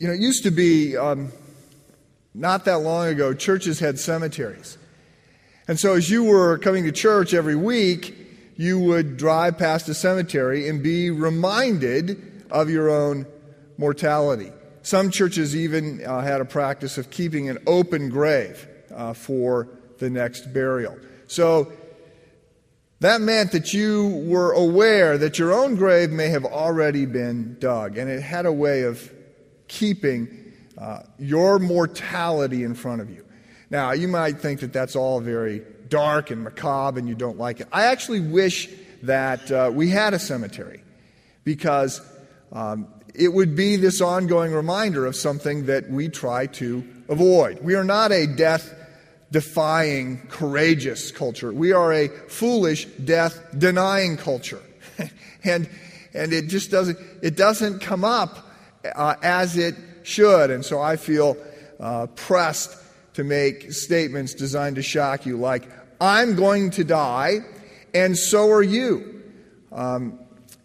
you know, it used to be um, not that long ago, churches had cemeteries. And so as you were coming to church every week, you would drive past a cemetery and be reminded of your own mortality. Some churches even uh, had a practice of keeping an open grave uh, for the next burial. So that meant that you were aware that your own grave may have already been dug, and it had a way of keeping uh, your mortality in front of you. Now, you might think that that's all very dark and macabre and you don't like it. I actually wish that uh, we had a cemetery because um, it would be this ongoing reminder of something that we try to avoid. We are not a death defying, courageous culture. We are a foolish, death denying culture. and, and it just doesn't, it doesn't come up uh, as it should. And so I feel uh, pressed to make statements designed to shock you, like, I'm going to die, and so are you. Um,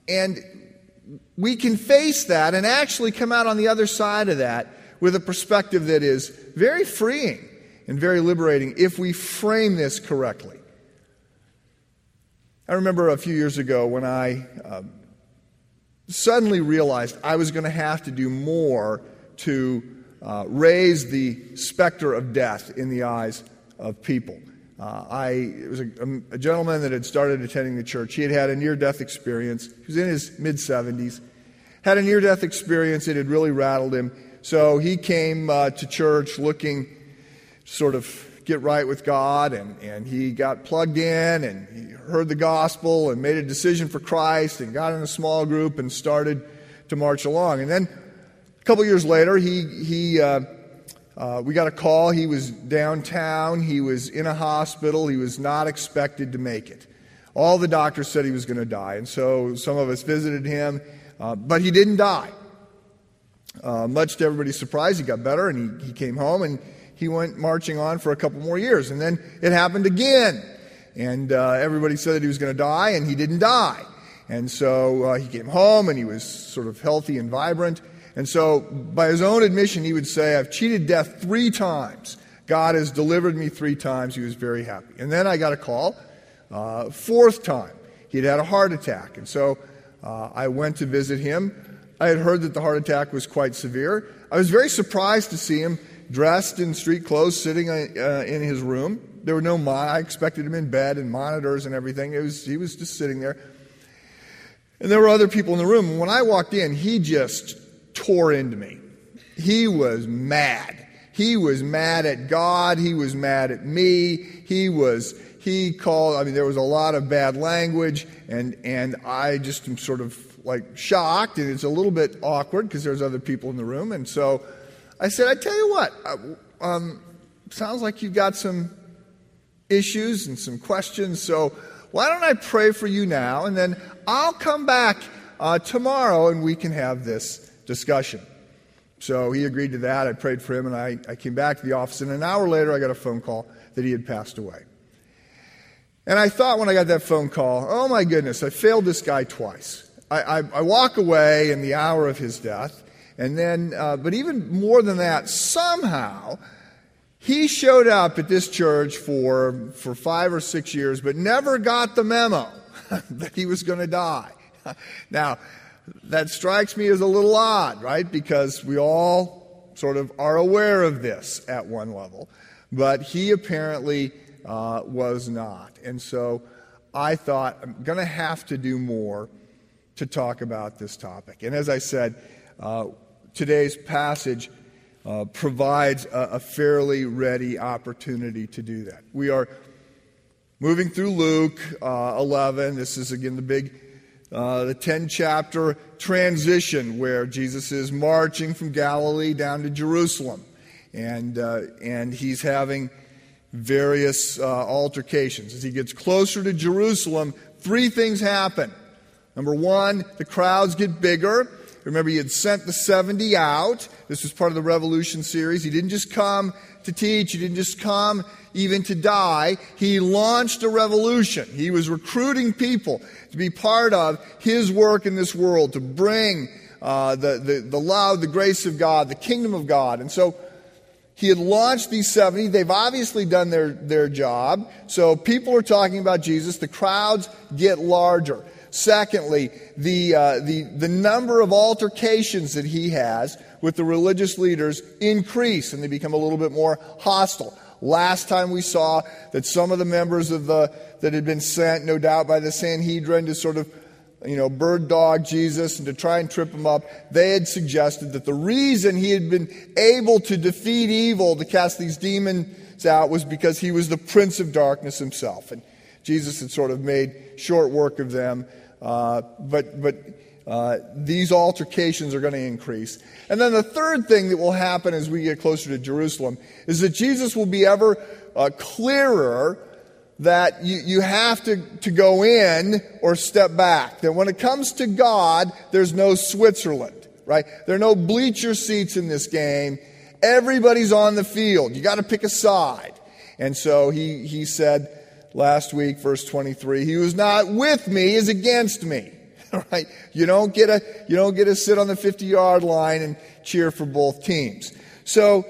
and we can face that and actually come out on the other side of that with a perspective that is very freeing and very liberating if we frame this correctly. I remember a few years ago when I um, suddenly realized I was going to have to do more to uh, raise the specter of death in the eyes of people. Uh, I, it was a, a, gentleman that had started attending the church. He had had a near death experience. He was in his mid 70s. Had a near death experience. It had really rattled him. So he came uh, to church looking sort of get right with God, and, and he got plugged in and he heard the gospel and made a decision for Christ and got in a small group and started to march along. And then a couple years later, he, he, uh, uh, we got a call. He was downtown, he was in a hospital, he was not expected to make it. All the doctors said he was going to die, and so some of us visited him, uh, but he didn't die. Uh, much to everybody's surprise, he got better and he, he came home and he went marching on for a couple more years. And then it happened again. And uh, everybody said that he was going to die, and he didn't die. And so uh, he came home, and he was sort of healthy and vibrant. And so, by his own admission, he would say, I've cheated death three times. God has delivered me three times. He was very happy. And then I got a call, uh, fourth time. He'd had a heart attack. And so uh, I went to visit him. I had heard that the heart attack was quite severe. I was very surprised to see him dressed in street clothes, sitting uh, in his room. There were no, I expected him in bed and monitors and everything. It was, he was just sitting there. And there were other people in the room. When I walked in, he just tore into me. He was mad. He was mad at God. He was mad at me. He was, he called, I mean, there was a lot of bad language, and, and I just am sort of like shocked, and it's a little bit awkward because there's other people in the room. And so I said, I tell you what, um, sounds like you've got some issues and some questions, so why don't I pray for you now, and then I'll come back uh, tomorrow and we can have this discussion. So he agreed to that. I prayed for him, and I, I came back to the office, and an hour later, I got a phone call that he had passed away. And I thought when I got that phone call, oh my goodness, I failed this guy twice. I, I, I walk away in the hour of his death, and then, uh, but even more than that, somehow he showed up at this church for, for five or six years, but never got the memo that he was going to die. now, that strikes me as a little odd, right? Because we all sort of are aware of this at one level, but he apparently uh, was not. And so I thought, I'm going to have to do more to talk about this topic. And as I said, uh, today's passage uh, provides a, a fairly ready opportunity to do that. We are moving through Luke uh, 11. This is again the big, uh, the 10 chapter transition where Jesus is marching from Galilee down to Jerusalem. And, uh, and he's having various uh, altercations. As he gets closer to Jerusalem, three things happen. Number one, the crowds get bigger. Remember, he had sent the 70 out. This was part of the Revolution series. He didn't just come to teach, he didn't just come even to die. He launched a revolution. He was recruiting people to be part of his work in this world, to bring uh, the, the, the love, the grace of God, the kingdom of God. And so he had launched these 70. They've obviously done their, their job. So people are talking about Jesus. The crowds get larger. Secondly, the, uh, the, the number of altercations that he has with the religious leaders increase and they become a little bit more hostile. Last time we saw that some of the members of the, that had been sent, no doubt by the Sanhedrin to sort of you know, bird dog Jesus and to try and trip him up, they had suggested that the reason he had been able to defeat evil, to cast these demons out, was because he was the prince of darkness himself. And Jesus had sort of made short work of them. Uh, but but uh, these altercations are going to increase. And then the third thing that will happen as we get closer to Jerusalem is that Jesus will be ever uh, clearer that you, you have to, to go in or step back. That when it comes to God, there's no Switzerland, right? There are no bleacher seats in this game. Everybody's on the field. You got to pick a side. And so he, he said last week, verse 23, he who's not with me is against me. Right? You don't get a, you don't get to sit on the 50 yard line and cheer for both teams. So,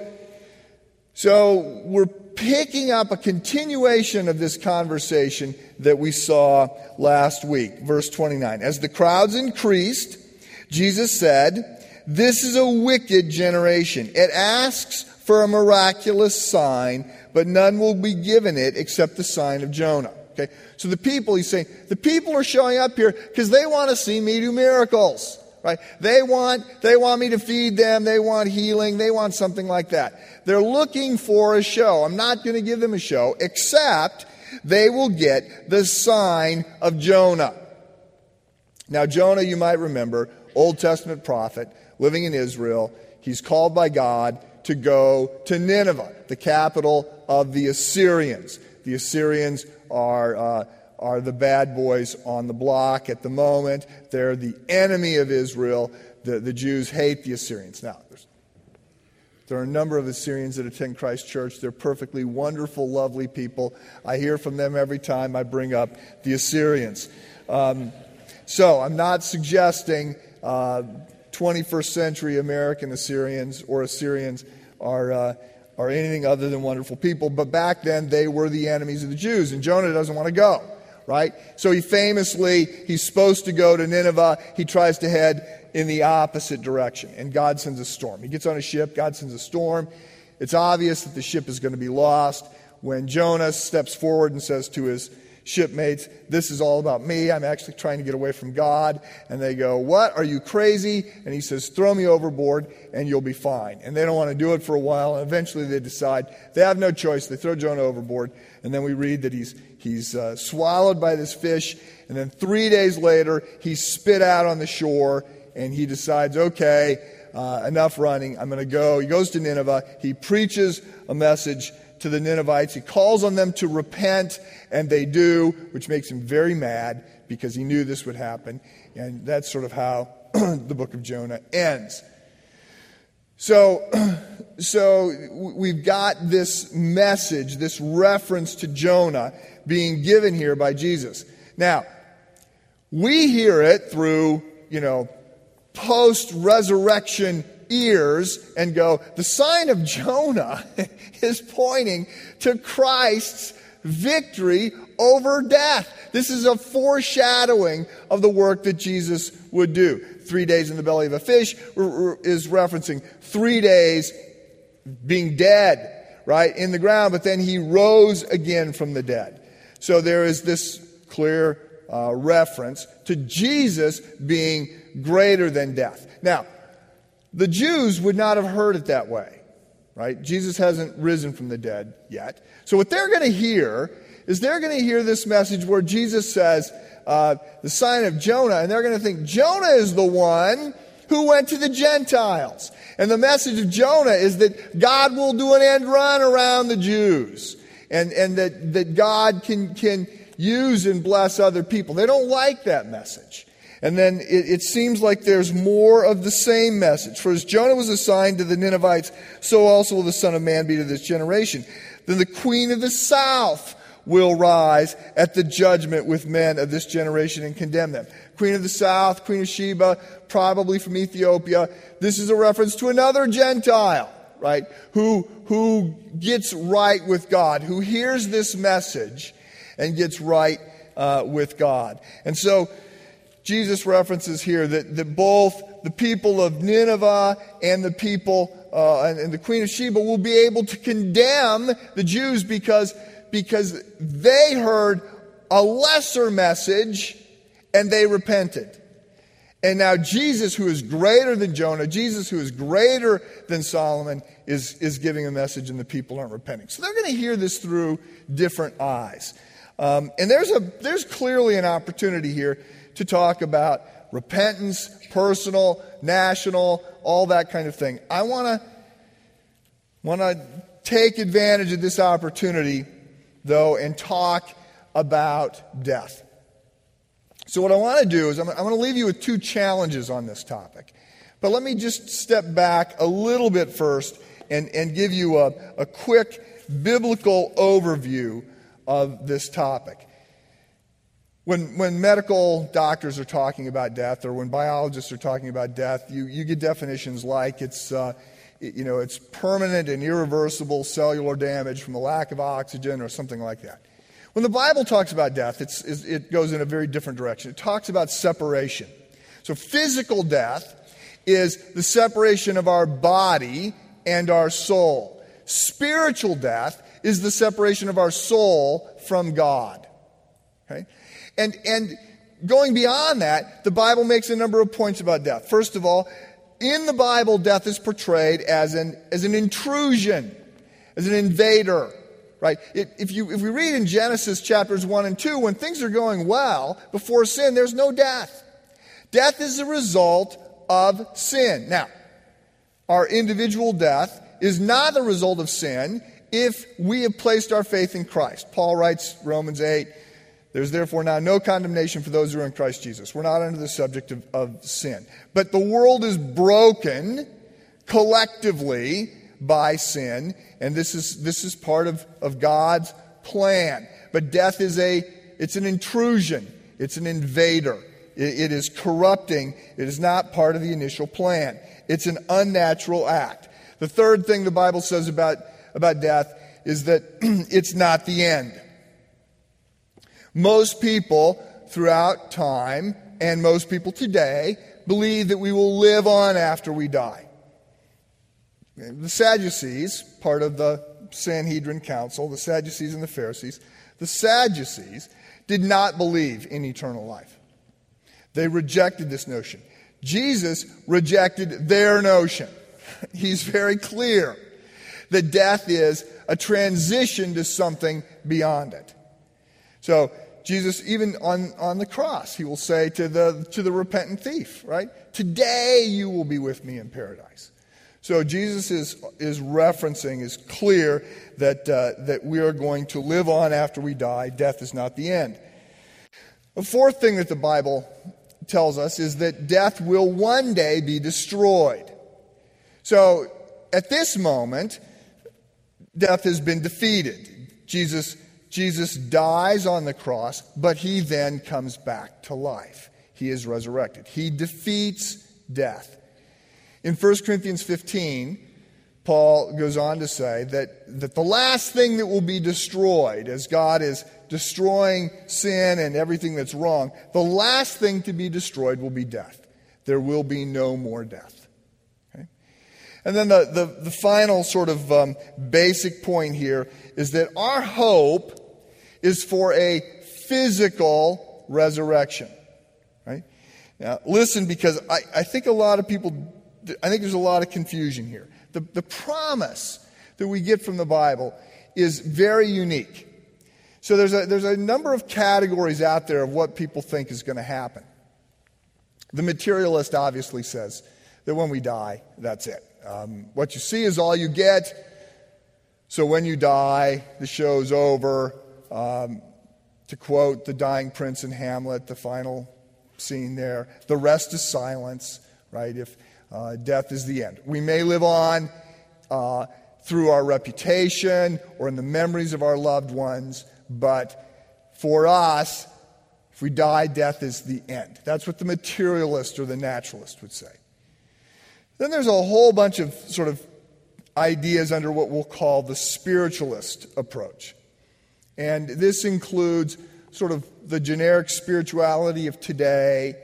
so we're picking up a continuation of this conversation that we saw last week. Verse 29. As the crowds increased, Jesus said, This is a wicked generation. It asks for a miraculous sign, but none will be given it except the sign of Jonah. Okay? So the people, he's saying, the people are showing up here because they want to see me do miracles. Right? They want, they want me to feed them. They want healing. They want something like that. They're looking for a show. I'm not going to give them a show, except they will get the sign of Jonah. Now, Jonah, you might remember, Old Testament prophet, living in Israel. He's called by God to go to Nineveh, the capital of the Assyrians. The Assyrians are uh, are the bad boys on the block at the moment. They're the enemy of Israel. The, the Jews hate the Assyrians. Now, there are a number of Assyrians that attend Christ Church. They're perfectly wonderful, lovely people. I hear from them every time I bring up the Assyrians. Um, so I'm not suggesting uh, 21st century American Assyrians or Assyrians are. Uh, are anything other than wonderful people, but back then they were the enemies of the Jews, and Jonah doesn't want to go right? So he famously, he's supposed to go to Nineveh. He tries to head in the opposite direction, and God sends a storm. He gets on a ship, God sends a storm. It's obvious that the ship is going to be lost. When Jonah steps forward and says to his shipmates, This is all about me. I'm actually trying to get away from God. And they go, What? Are you crazy? And he says, Throw me overboard and you'll be fine. And they don't want to do it for a while. And eventually they decide they have no choice. They throw Jonah overboard. And then we read that he's, he's uh, swallowed by this fish. And then three days later, he's spit out on the shore. And he decides, Okay, uh, enough running. I'm going to go. He goes to Nineveh. He preaches a message to the Ninevites. He calls on them to repent, and they do, which makes him very mad because he knew this would happen. And that's sort of how the book of Jonah ends. So, so we've got this message, this reference to Jonah being given here by Jesus. Now, we hear it through, you know, post resurrection ears and go, the sign of Jonah is pointing to Christ's victory over death. This is a foreshadowing of the work that Jesus would do. Three days in the belly of a fish is referencing three days being dead, right, in the ground, but then he rose again from the dead. So there is this clear uh, reference to Jesus being greater than death. Now, the Jews would not have heard it that way, right? Jesus hasn't risen from the dead yet. So what they're going to hear is they're going to hear this message where Jesus says, uh, the sign of Jonah, and they're going to think Jonah is the one who went to the Gentiles. And the message of Jonah is that God will do an end run around the Jews and, and that, that God can, can use and bless other people. They don't like that message. And then it, it, seems like there's more of the same message. For as Jonah was assigned to the Ninevites, so also will the Son of Man be to this generation. Then the queen of the south will rise at the judgment with men of this generation and condemn them. Queen of the South, Queen of Sheba, probably from Ethiopia. This is a reference to another Gentile, right? Who, who gets right with God, who hears this message and gets right uh, with God. And so Jesus references here that, that both the people of Nineveh and the people uh, and, and the Queen of Sheba will be able to condemn the Jews because because they heard a lesser message and they repented. And now Jesus, who is greater than Jonah, Jesus, who is greater than Solomon, is, is giving a message and the people aren't repenting. So they're going to hear this through different eyes. Um, and there's, a, there's clearly an opportunity here to talk about repentance, personal, national, all that kind of thing. I want to want to take advantage of this opportunity though, and talk about death. So, what I want to do is, I'm, I'm going to leave you with two challenges on this topic. But let me just step back a little bit first and, and give you a, a quick biblical overview of this topic. When, when medical doctors are talking about death or when biologists are talking about death, you, you get definitions like it's, uh, you know, it's permanent and irreversible cellular damage from a lack of oxygen or something like that. When the Bible talks about death, it goes in a very different direction. It talks about separation. So, physical death is the separation of our body and our soul. Spiritual death is the separation of our soul from God. Okay? And, and going beyond that, the Bible makes a number of points about death. First of all, in the Bible, death is portrayed as an, as an intrusion, as an invader, right? It, if, you, if we read in Genesis chapters 1 and 2, when things are going well, before sin, there's no death. Death is a result of sin. Now, our individual death is not the result of sin if we have placed our faith in Christ. Paul writes, Romans 8, there's therefore now no condemnation for those who are in Christ Jesus. We're not under the subject of, of sin. But the world is broken collectively by sin, and this is, this is part of, of God's plan. But death is a, it's an intrusion. It's an invader. It, it is corrupting. It is not part of the initial plan. It's an unnatural act. The third thing the Bible says about, about death is that it's not the end. Most people throughout time, and most people today, believe that we will live on after we die. The Sadducees, part of the Sanhedrin Council, the Sadducees and the Pharisees, the Sadducees did not believe in eternal life. They rejected this notion. Jesus rejected their notion. He's very clear that death is a transition to something beyond it. So Jesus, even on, on the cross, he will say to the, to the repentant thief, right? Today you will be with me in paradise. So Jesus is, is referencing, is clear that, uh, that we are going to live on after we die. Death is not the end. The fourth thing that the Bible tells us is that death will one day be destroyed. So at this moment, death has been defeated. Jesus Jesus dies on the cross, but he then comes back to life. He is resurrected. He defeats death. In 1 Corinthians 15, Paul goes on to say that, that the last thing that will be destroyed, as God is destroying sin and everything that's wrong, the last thing to be destroyed will be death. There will be no more death. And then the, the, the final sort of um, basic point here is that our hope is for a physical resurrection. Right? Now, listen, because I, I think a lot of people, I think there's a lot of confusion here. The, the promise that we get from the Bible is very unique. So there's a, there's a number of categories out there of what people think is going to happen. The materialist obviously says that when we die, that's it. Um, what you see is all you get. So when you die, the show's over. Um, to quote the dying prince in Hamlet, the final scene there, the rest is silence, right? If uh, death is the end. We may live on uh, through our reputation or in the memories of our loved ones, but for us, if we die, death is the end. That's what the materialist or the naturalist would say. Then there's a whole bunch of sort of ideas under what we'll call the spiritualist approach. And this includes sort of the generic spirituality of today,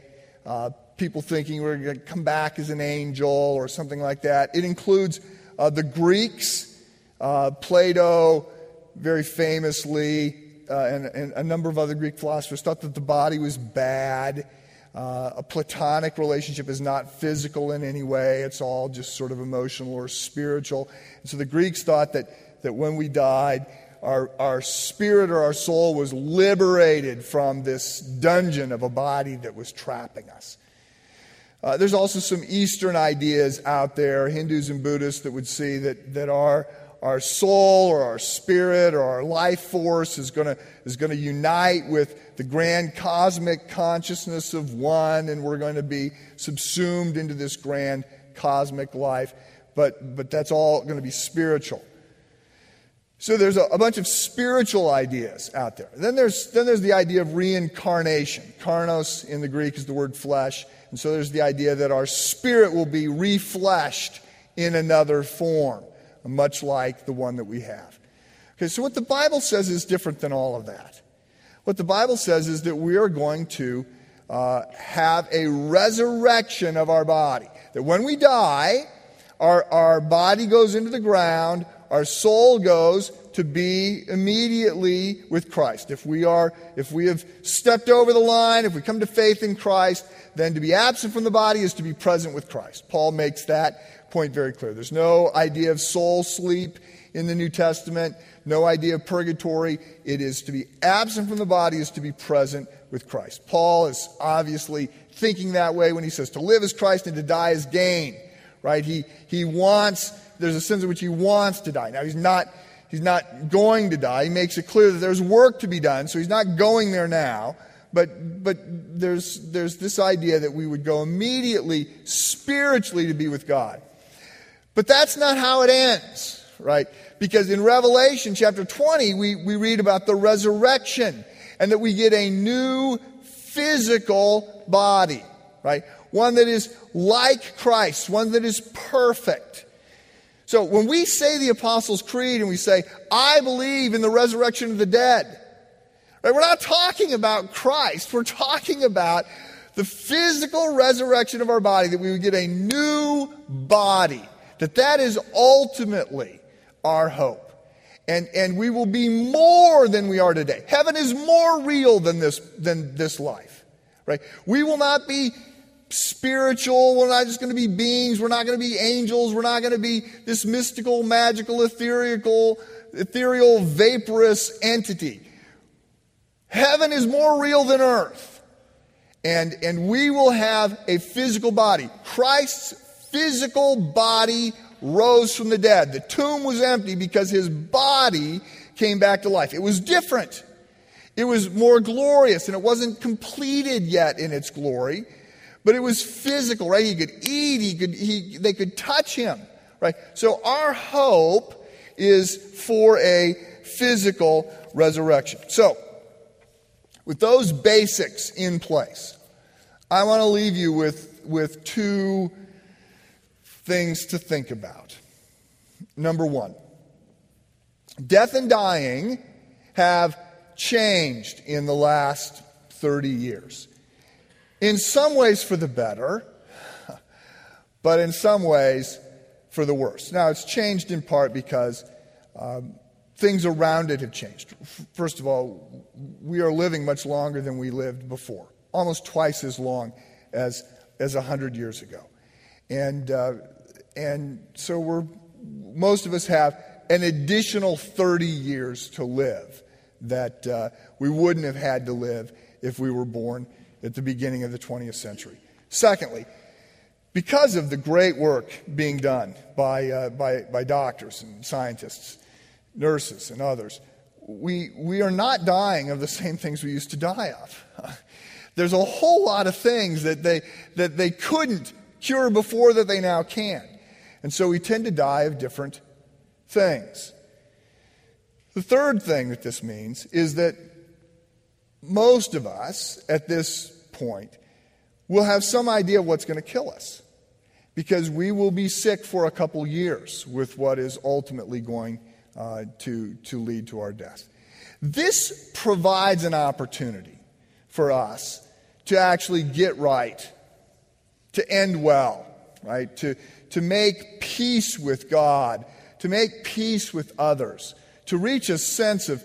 uh, people thinking we're going to come back as an angel or something like that. It includes uh, the Greeks, uh, Plato, very famously, uh, and, and, a number of other Greek philosophers thought that the body was bad. Uh, a platonic relationship is not physical in any way, it's all just sort of emotional or spiritual. And so the Greeks thought that, that when we died, our, our spirit or our soul was liberated from this dungeon of a body that was trapping us. Uh, there's also some Eastern ideas out there, Hindus and Buddhists, that would see that, that our, our soul or our spirit or our life force is going is to unite with the grand cosmic consciousness of one, and we're going to be subsumed into this grand cosmic life. But, but that's all going to be spiritual. So there's a, a, bunch of spiritual ideas out there. Then there's, then there's the idea of reincarnation. Carnos in the Greek is the word flesh. And so there's the idea that our spirit will be refleshed in another form, much like the one that we have. Okay, so what the Bible says is different than all of that. What the Bible says is that we are going to uh, have a resurrection of our body. That when we die, our, our body goes into the ground, our soul goes to be immediately with Christ. If we are, if we have stepped over the line, if we come to faith in Christ, then to be absent from the body is to be present with Christ. Paul makes that point very clear. There's no idea of soul sleep in the New Testament, no idea of purgatory. It is to be absent from the body is to be present with Christ. Paul is obviously thinking that way when he says to live as Christ and to die as gain. Right? He he wants there's a sense in which he wants to die. Now, he's not, he's not going to die. He makes it clear that there's work to be done, so he's not going there now. But, but there's, there's this idea that we would go immediately spiritually to be with God. But that's not how it ends, right? Because in Revelation chapter 20, we, we read about the resurrection and that we get a new physical body, right? One that is like Christ, one that is perfect. So when we say the Apostles' Creed and we say, I believe in the resurrection of the dead, right, we're not talking about Christ. We're talking about the physical resurrection of our body, that we would get a new body, that that is ultimately our hope. And, and we will be more than we are today. Heaven is more real than this, than this life, right? We will not be spiritual. We're not just going to be beings. We're not going to be angels. We're not going to be this mystical, magical, ethereal, ethereal, vaporous entity. Heaven is more real than earth. And, and we will have a physical body. Christ's physical body rose from the dead. The tomb was empty because his body came back to life. It was different. It was more glorious and it wasn't completed yet in its glory. But it was physical, right? He could eat, he could, he, they could touch him, right? So our hope is for a physical resurrection. So, with those basics in place, I want to leave you with, with two things to think about. Number one, death and dying have changed in the last 30 years in some ways for the better, but in some ways for the worse. Now, it's changed in part because um, things around it have changed. First of all, we are living much longer than we lived before, almost twice as long as as 100 years ago. And, uh, and so we're, most of us have an additional 30 years to live that uh, we wouldn't have had to live if we were born at the beginning of the 20th century. Secondly, because of the great work being done by, uh, by, by doctors and scientists, nurses, and others, we, we are not dying of the same things we used to die of. There's a whole lot of things that they, that they couldn't cure before that they now can. And so we tend to die of different things. The third thing that this means is that most of us at this point will have some idea of what's going to kill us because we will be sick for a couple years with what is ultimately going uh, to, to lead to our death. This provides an opportunity for us to actually get right, to end well, right? To, to make peace with God, to make peace with others, to reach a sense of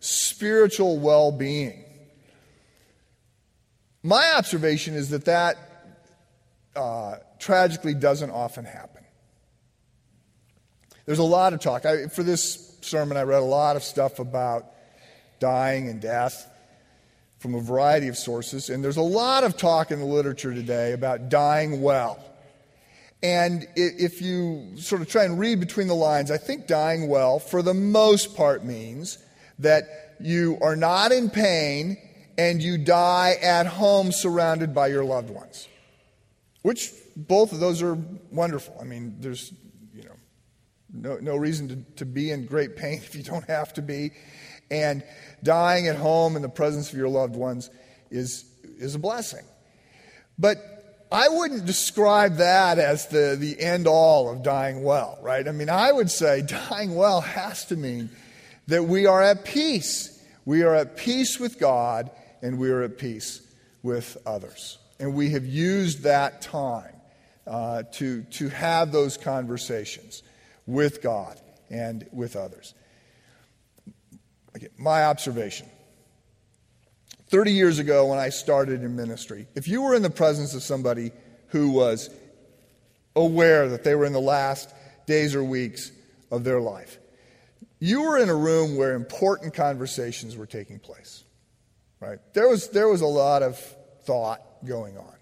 spiritual well being. My observation is that that uh, tragically doesn't often happen. There's a lot of talk. I, for this sermon, I read a lot of stuff about dying and death from a variety of sources, and there's a lot of talk in the literature today about dying well. And if you sort of try and read between the lines, I think dying well, for the most part, means that you are not in pain and you die at home surrounded by your loved ones. Which both of those are wonderful. I mean, there's you know no, no reason to, to be in great pain if you don't have to be. And dying at home in the presence of your loved ones is, is a blessing. But I wouldn't describe that as the, the end all of dying well, right? I mean, I would say dying well has to mean that we are at peace. We are at peace with God and we are at peace with others. And we have used that time uh, to, to have those conversations with God and with others. Again, my observation 30 years ago when I started in ministry, if you were in the presence of somebody who was aware that they were in the last days or weeks of their life, you were in a room where important conversations were taking place. Right? There was, there was a lot of thought going on.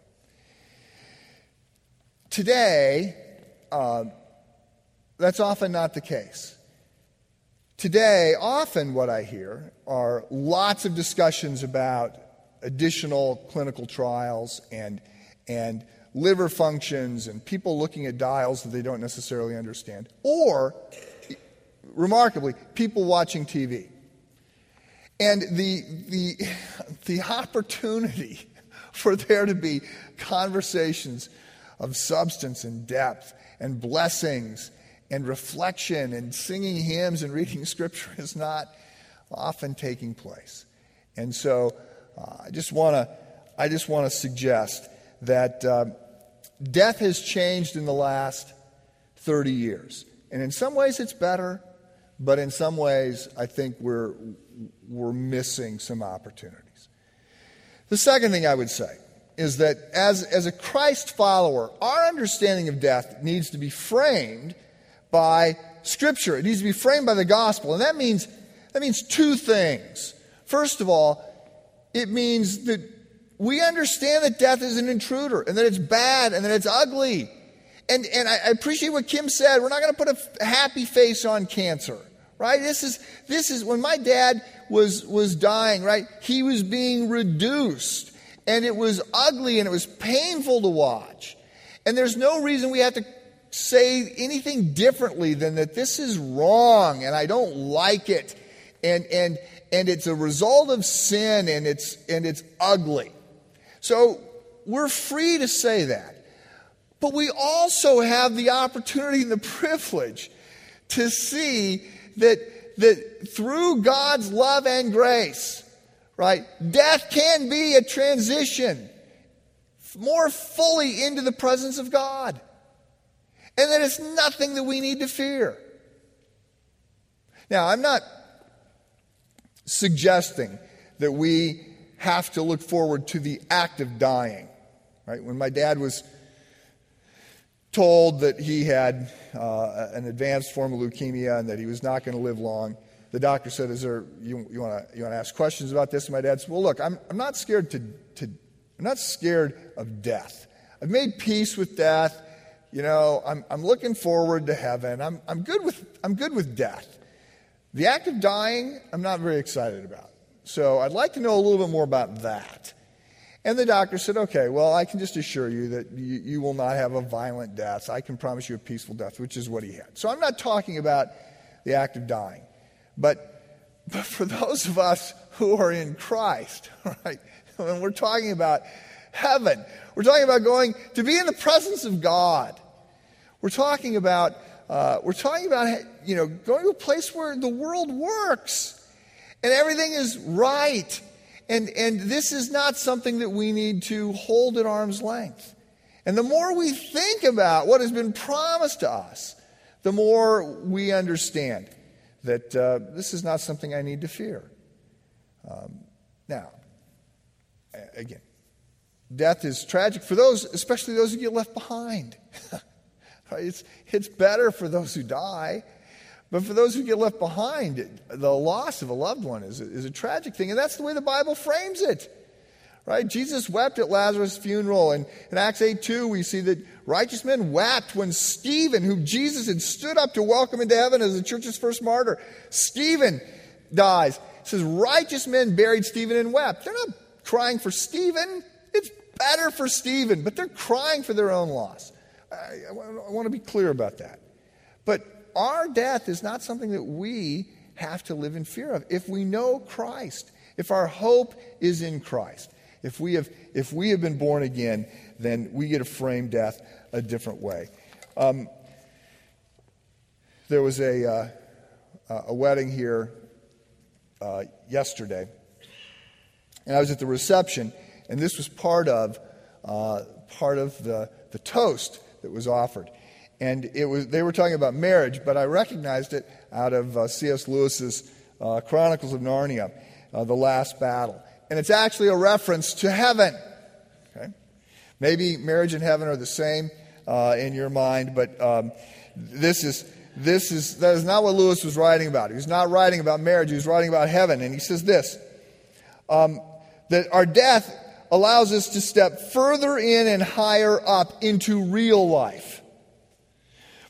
Today, uh, that's often not the case. Today, often what I hear are lots of discussions about additional clinical trials and, and liver functions and people looking at dials that they don't necessarily understand. Or, remarkably, people watching TV. And the, the, the opportunity for there to be conversations of substance and depth and blessings and reflection and singing hymns and reading scripture is not often taking place. And so uh, I just want to I just want to suggest that uh, death has changed in the last 30 years. And in some ways it's better, but in some ways I think we're we're missing some opportunities. The second thing I would say is that as, as a Christ follower, our understanding of death needs to be framed by Scripture. It needs to be framed by the gospel. And that means, that means two things. First of all, it means that we understand that death is an intruder and that it's bad and that it's ugly. And, and I appreciate what Kim said. We're not going to put a happy face on cancer right? This is, this is when my dad was, was dying, right? He was being reduced and it was ugly and it was painful to watch. And there's no reason we have to say anything differently than that this is wrong and I don't like it. And, and, and it's a result of sin and it's, and it's ugly. So we're free to say that. But we also have the opportunity and the privilege to see that, that through God's love and grace, right, death can be a transition more fully into the presence of God. And that it's nothing that we need to fear. Now, I'm not suggesting that we have to look forward to the act of dying. Right? When my dad was told that he had uh, an advanced form of leukemia and that he was not going to live long. The doctor said, "Is there you, you want to ask questions about this?" And my dad said, "Well, look, I'm I'm not scared to to I'm not scared of death. I've made peace with death. You know, I'm I'm looking forward to heaven. I'm I'm good with I'm good with death. The act of dying, I'm not very excited about. So I'd like to know a little bit more about that." And the doctor said, Okay, well, I can just assure you that you, you, will not have a violent death. I can promise you a peaceful death, which is what he had. So I'm not talking about the act of dying. But But for those of us who are in Christ, right, when we're talking about heaven, we're talking about going to be in the presence of God. We're talking about uh, we're talking about you know going to a place where the world works and everything is right. And, and this is not something that we need to hold at arm's length. And the more we think about what has been promised to us, the more we understand that uh, this is not something I need to fear. Um, now, again, death is tragic for those, especially those who get left behind. it's, it's better for those who die. But for those who get left behind, the loss of a loved one is is a tragic thing. And that's the way the Bible frames it. Right? Jesus wept at Lazarus' funeral. And in Acts 8 2, we see that righteous men wept when Stephen, who Jesus had stood up to welcome into heaven as the church's first martyr, Stephen dies. It says, righteous men buried Stephen and wept. They're not crying for Stephen. It's better for Stephen, but they're crying for their own loss. I, I want to be clear about that. But our death is not something that we have to live in fear of. If we know Christ, if our hope is in Christ, if we have, if we have been born again, then we get to frame death a different way. Um, there was a, uh, a wedding here uh, yesterday, and I was at the reception, and this was part of, uh, part of the, the toast that was offered. And it was, they were talking about marriage, but I recognized it out of uh, C.S. Lewis's uh, Chronicles of Narnia, uh, The Last Battle. And it's actually a reference to heaven. Okay? Maybe marriage and heaven are the same uh, in your mind, but um, this is. This is, that is not what Lewis was writing about. He was not writing about marriage, he was writing about heaven. And he says this um, that our death allows us to step further in and higher up into real life.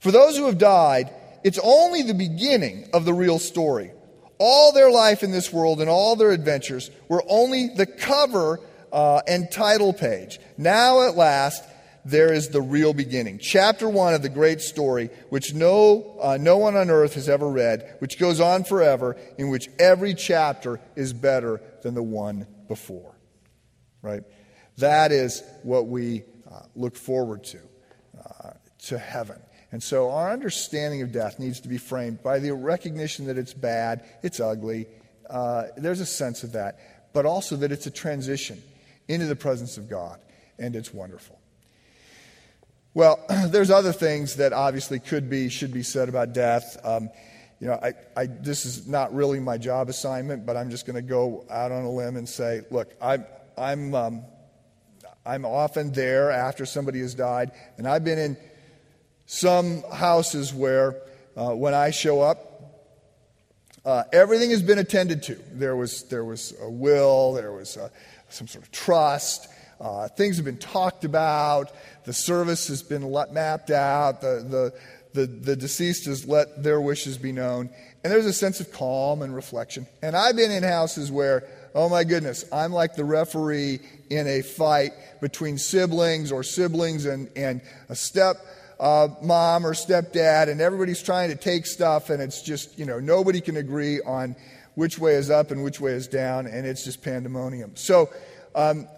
For those who have died, it's only the beginning of the real story. All their life in this world and all their adventures were only the cover uh, and title page. Now, at last, there is the real beginning. Chapter one of the great story, which no, uh, no one on earth has ever read, which goes on forever, in which every chapter is better than the one before. Right? That is what we uh, look forward to, uh, to heaven. And so our understanding of death needs to be framed by the recognition that it's bad, it's ugly. Uh, there's a sense of that, but also that it's a transition into the presence of God, and it's wonderful. Well, there's other things that obviously could be, should be said about death. Um, you know, I, I, this is not really my job assignment, but I'm just going to go out on a limb and say, look, I'm, I'm, um, I'm often there after somebody has died, and I've been in some houses where uh, when I show up, uh, everything has been attended to. There was, there was a will, there was uh, some sort of trust, uh, things have been talked about, the service has been let, mapped out, the, the, the, the deceased has let their wishes be known, and there's a sense of calm and reflection. And I've been in houses where, oh my goodness, I'm like the referee in a fight between siblings or siblings and, and a step uh, mom or stepdad, and everybody's trying to take stuff, and it's just, you know, nobody can agree on which way is up and which way is down, and it's just pandemonium. So, um,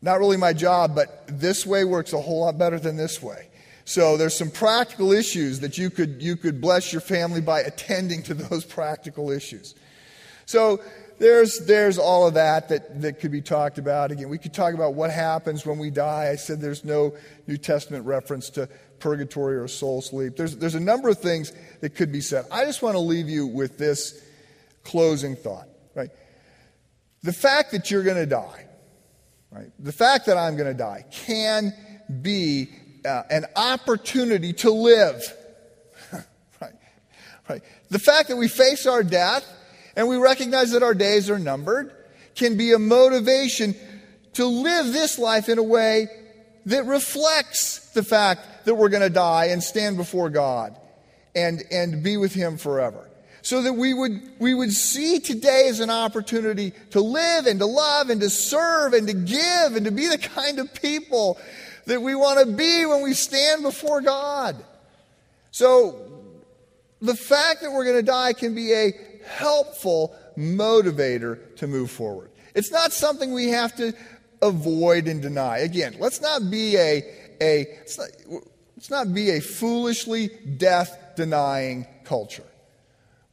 not really my job, but this way works a whole lot better than this way. So there's some practical issues that you could you could bless your family by attending to those practical issues. So there's, there's all of that, that that could be talked about. Again, we could talk about what happens when we die. I said there's no New Testament reference to purgatory or soul sleep. There's, there's a number of things that could be said. I just want to leave you with this closing thought, right? The fact that you're going to die, right? The fact that I'm going to die can be uh, an opportunity to live, right? Right? The fact that we face our death and we recognize that our days are numbered, can be a motivation to live this life in a way that reflects the fact that we're going to die and stand before God and, and be with Him forever. So that we would, we would see today as an opportunity to live and to love and to serve and to give and to be the kind of people that we want to be when we stand before God. So the fact that we're going to die can be a helpful motivator to move forward. It's not something we have to avoid and deny. Again, let's not be a, a let's not, let's not be a foolishly death denying culture.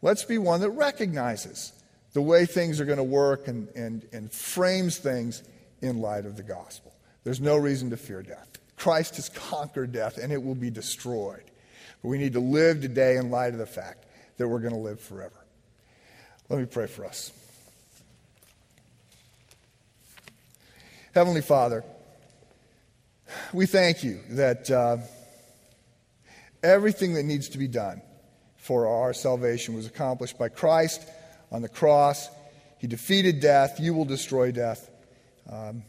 Let's be one that recognizes the way things are going to work and, and, and frames things in light of the gospel. There's no reason to fear death. Christ has conquered death and it will be destroyed. But we need to live today in light of the fact that we're going to live forever. Let me pray for us. Heavenly Father, we thank you that uh, everything that needs to be done for our salvation was accomplished by Christ on the cross. He defeated death. You will destroy death. Um,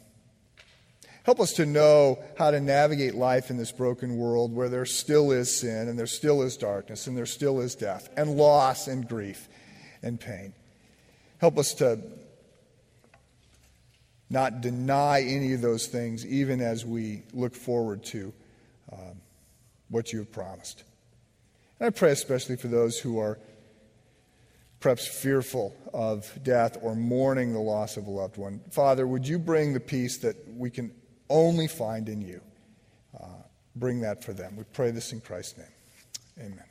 help us to know how to navigate life in this broken world where there still is sin and there still is darkness and there still is death and loss and grief and pain. Help us to not deny any of those things, even as we look forward to um, what you have promised. And I pray especially for those who are perhaps fearful of death or mourning the loss of a loved one. Father, would you bring the peace that we can only find in you? Uh, bring that for them. We pray this in Christ's name. Amen.